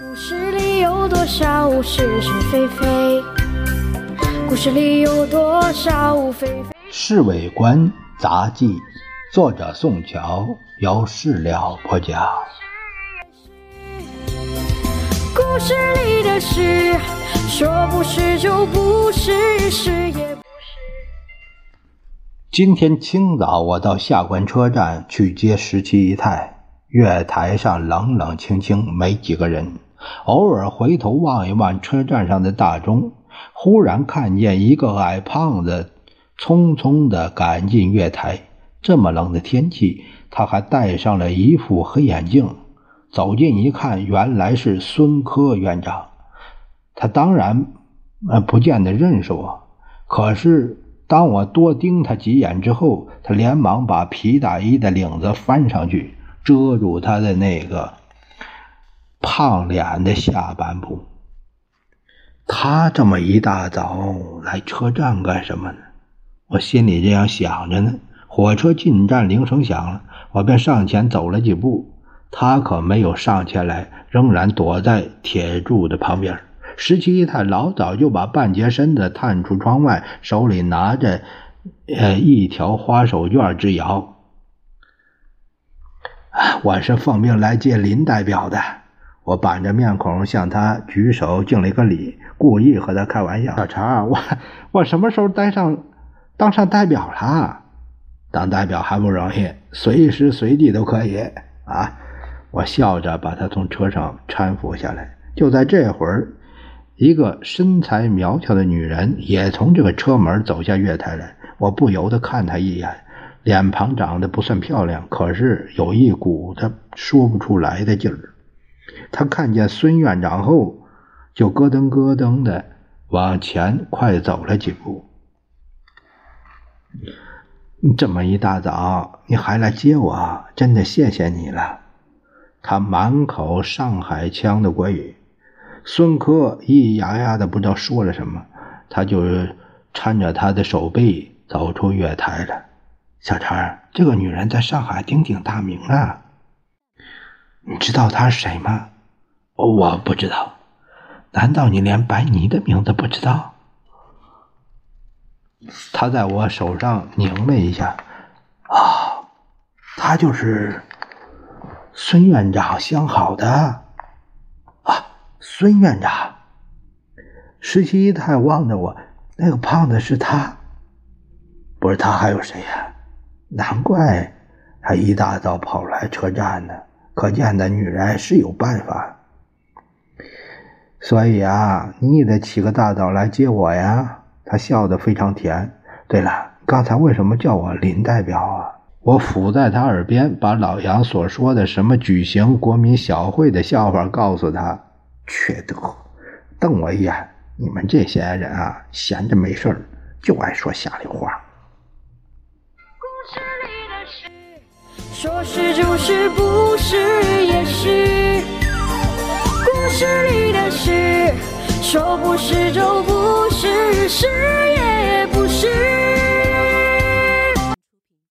故事里有多少是是非非？故事里有多少非非？《侍卫官杂记》，作者宋乔，由事了播讲。故事里的事，说不是就不是，是也不是。今天清早，我到下关车站去接十七姨太。月台上冷冷清清，没几个人。偶尔回头望一望车站上的大钟，忽然看见一个矮胖子匆匆地赶进月台。这么冷的天气，他还戴上了一副黑眼镜。走近一看，原来是孙科院长。他当然呃不见得认识我，可是当我多盯他几眼之后，他连忙把皮大衣的领子翻上去。遮住他的那个胖脸的下半部。他这么一大早来车站干什么呢？我心里这样想着呢。火车进站铃声响了，我便上前走了几步。他可没有上前来，仍然躲在铁柱的旁边。十七姨太老早就把半截身子探出窗外，手里拿着呃一条花手绢之遥。我是奉命来接林代表的。我板着面孔向他举手敬了一个礼，故意和他开玩笑：“小陈，我我什么时候当上当上代表了？当代表还不容易，随时随地都可以啊！”我笑着把他从车上搀扶下来。就在这会儿，一个身材苗条的女人也从这个车门走下月台来。我不由得看她一眼。脸庞长得不算漂亮，可是有一股他说不出来的劲儿。他看见孙院长后，就咯噔咯噔的往前快走了几步。这么一大早你还来接我，真的谢谢你了。他满口上海腔的国语，孙科咿咿呀呀的不知道说了什么，他就搀着他的手背走出月台了。小陈，这个女人在上海鼎鼎大名啊！你知道她是谁吗？我不知道。难道你连白妮的名字不知道？他在我手上拧了一下。啊，她就是孙院长相好的啊！孙院长，十七姨太望着我，那个胖子是他，不是他还有谁呀？难怪他一大早跑来车站呢，可见那女人是有办法。所以啊，你也得起个大早来接我呀。他笑得非常甜。对了，刚才为什么叫我林代表啊？我伏在他耳边，把老杨所说的什么举行国民小会的笑话告诉他。缺德，瞪我一眼。你们这些人啊，闲着没事就爱说下流话。说是就是，不是也是。故事里的事，说不是就不是，是也。